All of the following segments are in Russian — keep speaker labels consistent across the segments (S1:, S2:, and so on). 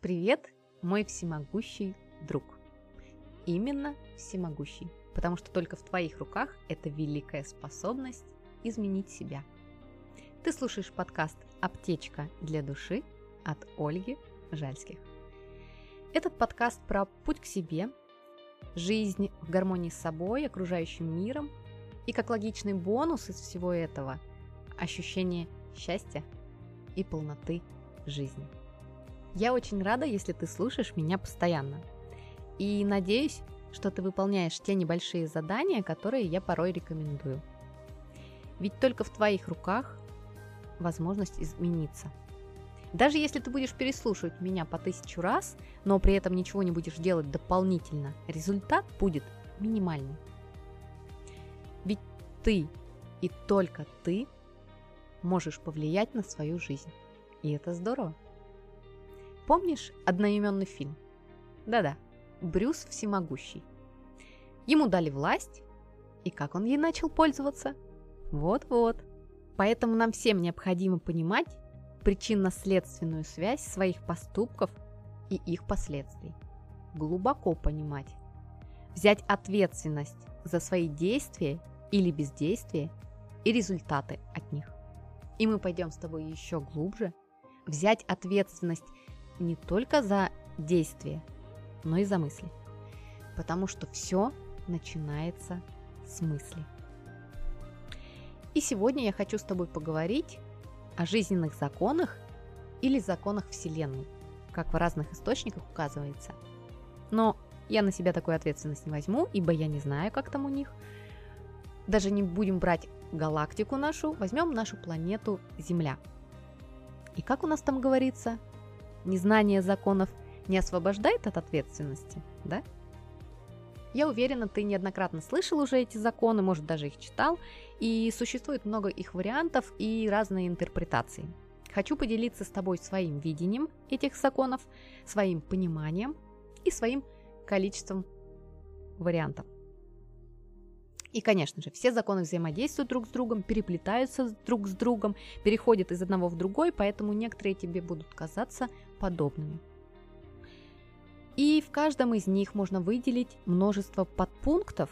S1: Привет, мой всемогущий друг. Именно всемогущий, потому что только в твоих руках эта великая способность изменить себя. Ты слушаешь подкаст «Аптечка для души» от Ольги Жальских. Этот подкаст про путь к себе, жизнь в гармонии с собой, окружающим миром и как логичный бонус из всего этого – ощущение счастья и полноты жизни – я очень рада, если ты слушаешь меня постоянно. И надеюсь, что ты выполняешь те небольшие задания, которые я порой рекомендую. Ведь только в твоих руках возможность измениться. Даже если ты будешь переслушивать меня по тысячу раз, но при этом ничего не будешь делать дополнительно, результат будет минимальный. Ведь ты и только ты можешь повлиять на свою жизнь. И это здорово. Помнишь одноименный фильм? Да-да, Брюс Всемогущий. Ему дали власть, и как он ей начал пользоваться? Вот-вот. Поэтому нам всем необходимо понимать причинно-следственную связь своих поступков и их последствий. Глубоко понимать. Взять ответственность за свои действия или бездействия и результаты от них. И мы пойдем с тобой еще глубже. Взять ответственность не только за действие, но и за мысли. Потому что все начинается с мысли. И сегодня я хочу с тобой поговорить о жизненных законах или законах Вселенной, как в разных источниках указывается. Но я на себя такую ответственность не возьму, ибо я не знаю, как там у них. Даже не будем брать галактику нашу, возьмем нашу планету Земля. И как у нас там говорится, Незнание законов не освобождает от ответственности, да? Я уверена, ты неоднократно слышал уже эти законы, может даже их читал, и существует много их вариантов и разные интерпретации. Хочу поделиться с тобой своим видением этих законов, своим пониманием и своим количеством вариантов. И, конечно же, все законы взаимодействуют друг с другом, переплетаются друг с другом, переходят из одного в другой, поэтому некоторые тебе будут казаться подобными. И в каждом из них можно выделить множество подпунктов,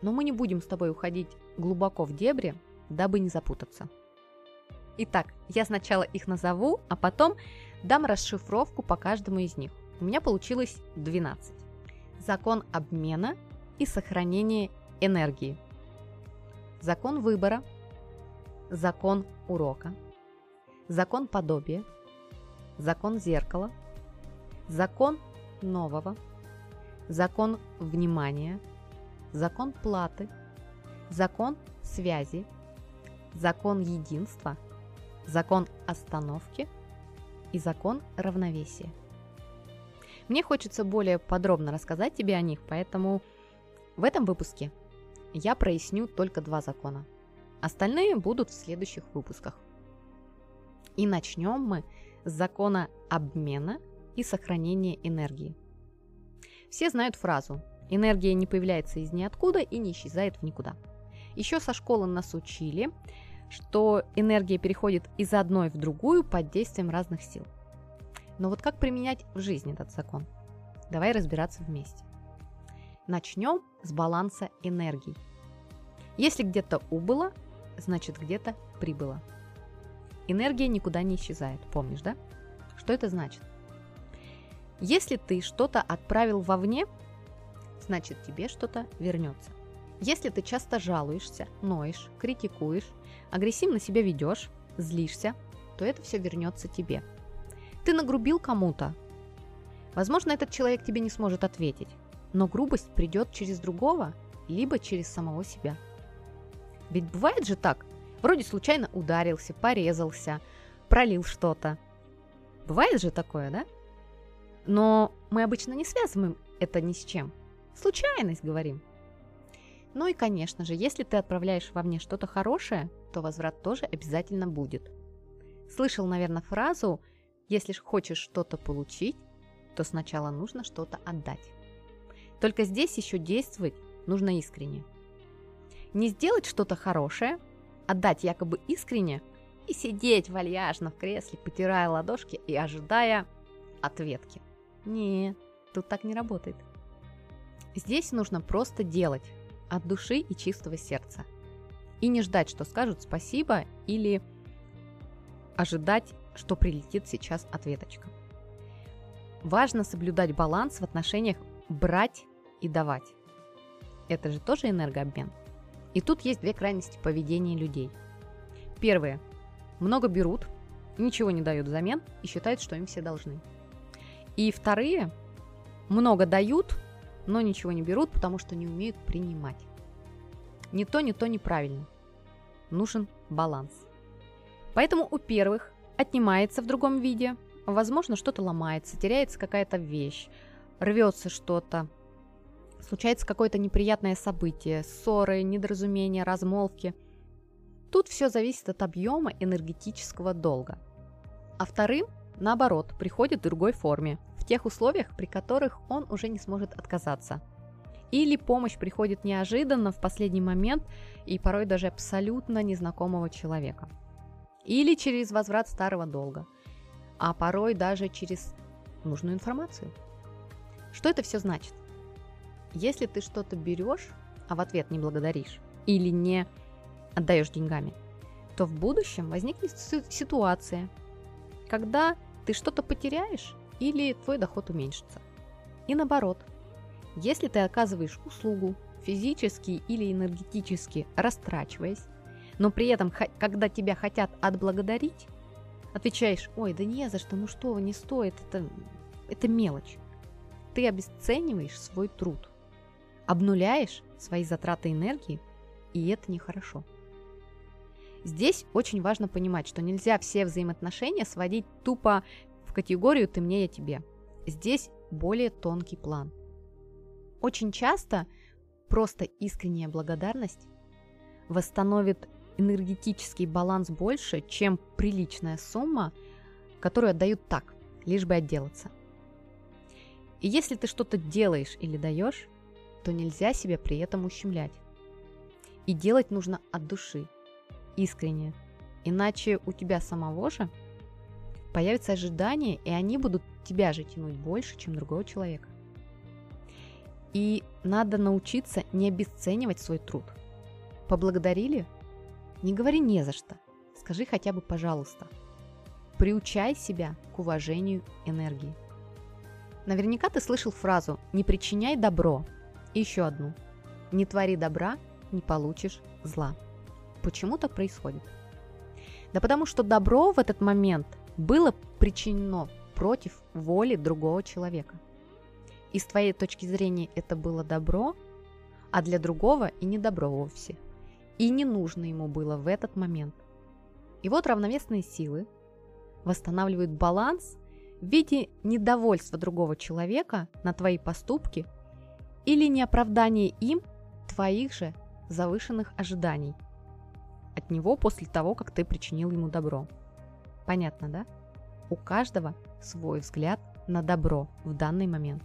S1: но мы не будем с тобой уходить глубоко в дебри, дабы не запутаться. Итак, я сначала их назову, а потом дам расшифровку по каждому из них. У меня получилось 12. Закон обмена и сохранения энергии. Закон выбора. Закон урока. Закон подобия. Закон зеркала. Закон нового. Закон внимания. Закон платы. Закон связи. Закон единства. Закон остановки и закон равновесия. Мне хочется более подробно рассказать тебе о них, поэтому в этом выпуске я проясню только два закона. Остальные будут в следующих выпусках. И начнем мы закона обмена и сохранения энергии. Все знают фразу «энергия не появляется из ниоткуда и не исчезает в никуда». Еще со школы нас учили, что энергия переходит из одной в другую под действием разных сил. Но вот как применять в жизни этот закон? Давай разбираться вместе. Начнем с баланса энергий. Если где-то убыло, значит где-то прибыло. Энергия никуда не исчезает, помнишь, да? Что это значит? Если ты что-то отправил вовне, значит тебе что-то вернется. Если ты часто жалуешься, ноешь, критикуешь, агрессивно себя ведешь, злишься, то это все вернется тебе. Ты нагрубил кому-то. Возможно, этот человек тебе не сможет ответить, но грубость придет через другого, либо через самого себя. Ведь бывает же так, вроде случайно ударился, порезался, пролил что-то. Бывает же такое, да? Но мы обычно не связываем это ни с чем. Случайность, говорим. Ну и, конечно же, если ты отправляешь вовне что-то хорошее, то возврат тоже обязательно будет. Слышал, наверное, фразу «Если хочешь что-то получить, то сначала нужно что-то отдать». Только здесь еще действовать нужно искренне. Не сделать что-то хорошее, отдать якобы искренне и сидеть вальяжно в кресле, потирая ладошки и ожидая ответки. Не, тут так не работает. Здесь нужно просто делать от души и чистого сердца. И не ждать, что скажут спасибо или ожидать, что прилетит сейчас ответочка. Важно соблюдать баланс в отношениях брать и давать. Это же тоже энергообмен. И тут есть две крайности поведения людей. Первое. Много берут, ничего не дают взамен и считают, что им все должны. И вторые. Много дают, но ничего не берут, потому что не умеют принимать. Ни то, ни то неправильно. Нужен баланс. Поэтому у первых отнимается в другом виде, возможно, что-то ломается, теряется какая-то вещь, рвется что-то, случается какое-то неприятное событие, ссоры, недоразумения, размолвки. Тут все зависит от объема энергетического долга. А вторым, наоборот, приходит в другой форме, в тех условиях, при которых он уже не сможет отказаться. Или помощь приходит неожиданно в последний момент и порой даже абсолютно незнакомого человека. Или через возврат старого долга, а порой даже через нужную информацию. Что это все значит? Если ты что-то берешь, а в ответ не благодаришь или не отдаешь деньгами, то в будущем возникнет ситуация, когда ты что-то потеряешь или твой доход уменьшится. И наоборот, если ты оказываешь услугу, физически или энергетически растрачиваясь, но при этом, когда тебя хотят отблагодарить, отвечаешь, ой, да не за что, ну что не стоит, это, это мелочь. Ты обесцениваешь свой труд обнуляешь свои затраты энергии, и это нехорошо. Здесь очень важно понимать, что нельзя все взаимоотношения сводить тупо в категорию «ты мне, я тебе». Здесь более тонкий план. Очень часто просто искренняя благодарность восстановит энергетический баланс больше, чем приличная сумма, которую отдают так, лишь бы отделаться. И если ты что-то делаешь или даешь, то нельзя себя при этом ущемлять. И делать нужно от души, искренне. Иначе у тебя самого же появятся ожидания, и они будут тебя же тянуть больше, чем другого человека. И надо научиться не обесценивать свой труд. Поблагодарили? Не говори не за что. Скажи хотя бы пожалуйста. Приучай себя к уважению энергии. Наверняка ты слышал фразу «не причиняй добро, еще одну. Не твори добра, не получишь зла. Почему так происходит? Да потому что добро в этот момент было причинено против воли другого человека. И с твоей точки зрения это было добро, а для другого и не добро вовсе. И не нужно ему было в этот момент. И вот равновесные силы восстанавливают баланс в виде недовольства другого человека на твои поступки – или неоправдание им твоих же завышенных ожиданий от него после того, как ты причинил ему добро. Понятно, да? У каждого свой взгляд на добро в данный момент.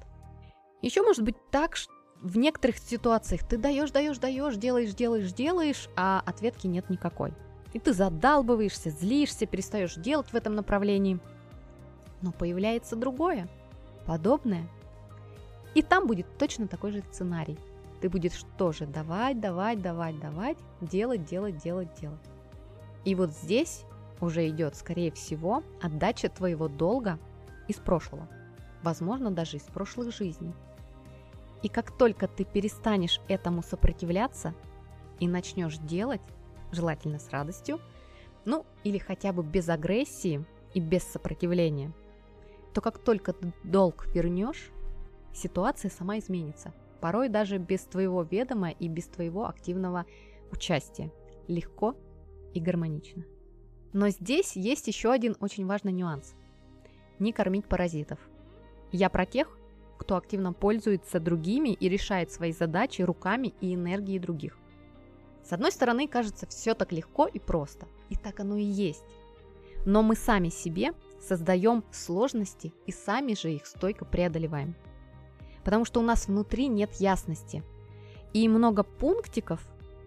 S1: Еще может быть так, что в некоторых ситуациях ты даешь, даешь, даешь, делаешь, делаешь, делаешь, а ответки нет никакой. И ты задалбываешься, злишься, перестаешь делать в этом направлении. Но появляется другое, подобное, и там будет точно такой же сценарий. Ты будешь тоже давать, давать, давать, давать, делать, делать, делать, делать. И вот здесь уже идет, скорее всего, отдача твоего долга из прошлого. Возможно, даже из прошлых жизней. И как только ты перестанешь этому сопротивляться и начнешь делать, желательно с радостью, ну или хотя бы без агрессии и без сопротивления, то как только ты долг вернешь, ситуация сама изменится. Порой даже без твоего ведома и без твоего активного участия. Легко и гармонично. Но здесь есть еще один очень важный нюанс. Не кормить паразитов. Я про тех, кто активно пользуется другими и решает свои задачи руками и энергией других. С одной стороны, кажется, все так легко и просто. И так оно и есть. Но мы сами себе создаем сложности и сами же их стойко преодолеваем потому что у нас внутри нет ясности. И много пунктиков,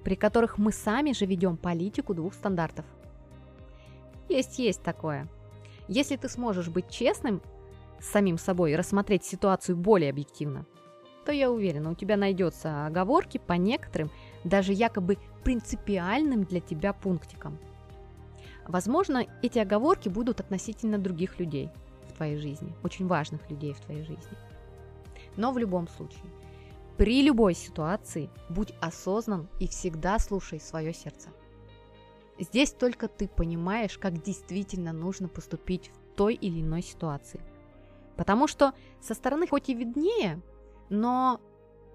S1: при которых мы сами же ведем политику двух стандартов. Есть, есть такое. Если ты сможешь быть честным с самим собой и рассмотреть ситуацию более объективно, то я уверена, у тебя найдется оговорки по некоторым, даже якобы принципиальным для тебя пунктикам. Возможно, эти оговорки будут относительно других людей в твоей жизни, очень важных людей в твоей жизни. Но в любом случае, при любой ситуации будь осознан и всегда слушай свое сердце. Здесь только ты понимаешь, как действительно нужно поступить в той или иной ситуации. Потому что со стороны хоть и виднее, но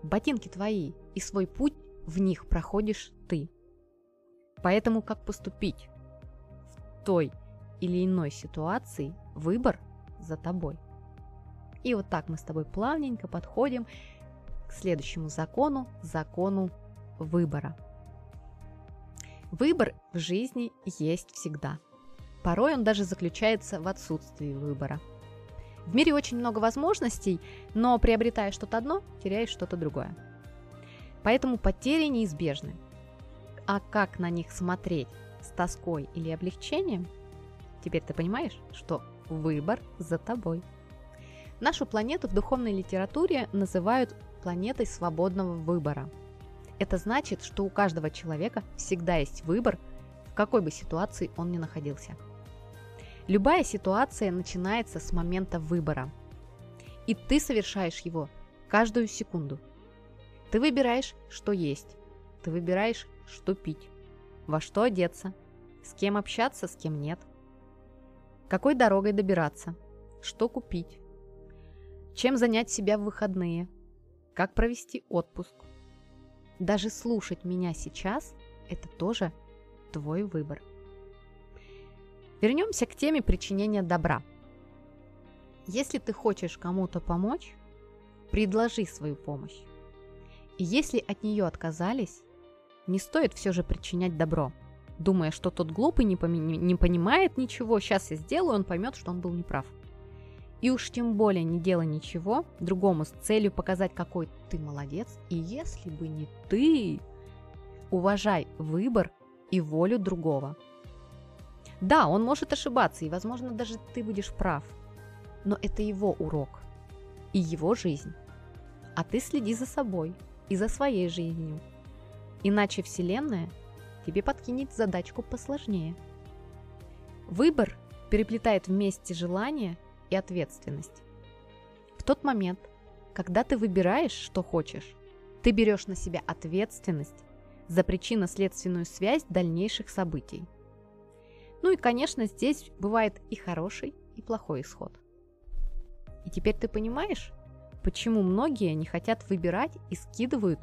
S1: ботинки твои и свой путь в них проходишь ты. Поэтому как поступить в той или иной ситуации, выбор за тобой. И вот так мы с тобой плавненько подходим к следующему закону, закону выбора. Выбор в жизни есть всегда. Порой он даже заключается в отсутствии выбора. В мире очень много возможностей, но приобретая что-то одно, теряешь что-то другое. Поэтому потери неизбежны. А как на них смотреть с тоской или облегчением, теперь ты понимаешь, что выбор за тобой. Нашу планету в духовной литературе называют планетой свободного выбора. Это значит, что у каждого человека всегда есть выбор, в какой бы ситуации он ни находился. Любая ситуация начинается с момента выбора. И ты совершаешь его каждую секунду. Ты выбираешь, что есть. Ты выбираешь, что пить. Во что одеться. С кем общаться, с кем нет. Какой дорогой добираться. Что купить. Чем занять себя в выходные. Как провести отпуск. Даже слушать меня сейчас – это тоже твой выбор. Вернемся к теме причинения добра. Если ты хочешь кому-то помочь, предложи свою помощь. И если от нее отказались, не стоит все же причинять добро, думая, что тот глупый не, поми- не понимает ничего, сейчас я сделаю, он поймет, что он был неправ. И уж тем более не делай ничего другому с целью показать, какой ты молодец. И если бы не ты, уважай выбор и волю другого – да, он может ошибаться, и, возможно, даже ты будешь прав. Но это его урок и его жизнь. А ты следи за собой и за своей жизнью. Иначе Вселенная тебе подкинет задачку посложнее. Выбор переплетает вместе желание и ответственность. В тот момент, когда ты выбираешь, что хочешь, ты берешь на себя ответственность за причинно-следственную связь дальнейших событий – ну и, конечно, здесь бывает и хороший, и плохой исход. И теперь ты понимаешь, почему многие не хотят выбирать и скидывают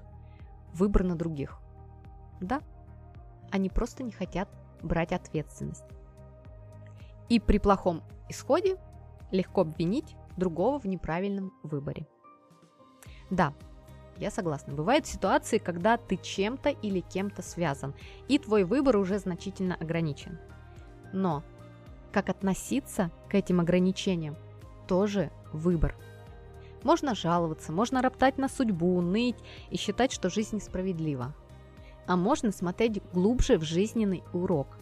S1: выбор на других. Да, они просто не хотят брать ответственность. И при плохом исходе легко обвинить другого в неправильном выборе. Да, я согласна. Бывают ситуации, когда ты чем-то или кем-то связан, и твой выбор уже значительно ограничен. Но как относиться к этим ограничениям тоже выбор. Можно жаловаться, можно роптать на судьбу, ныть и считать, что жизнь несправедлива. А можно смотреть глубже в жизненный урок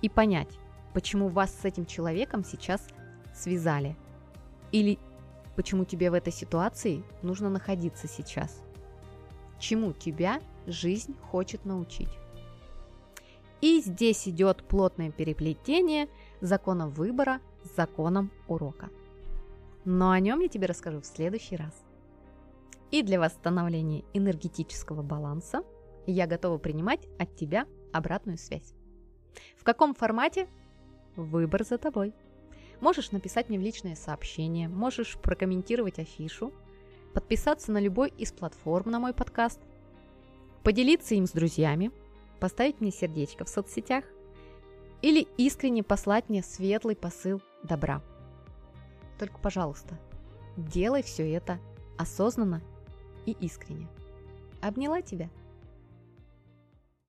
S1: и понять, почему вас с этим человеком сейчас связали. Или почему тебе в этой ситуации нужно находиться сейчас. Чему тебя жизнь хочет научить. И здесь идет плотное переплетение закона выбора с законом урока. Но о нем я тебе расскажу в следующий раз. И для восстановления энергетического баланса я готова принимать от тебя обратную связь. В каком формате? Выбор за тобой. Можешь написать мне в личное сообщение, можешь прокомментировать афишу, подписаться на любой из платформ на мой подкаст, поделиться им с друзьями, поставить мне сердечко в соцсетях или искренне послать мне светлый посыл добра. Только, пожалуйста, делай все это осознанно и искренне. Обняла тебя.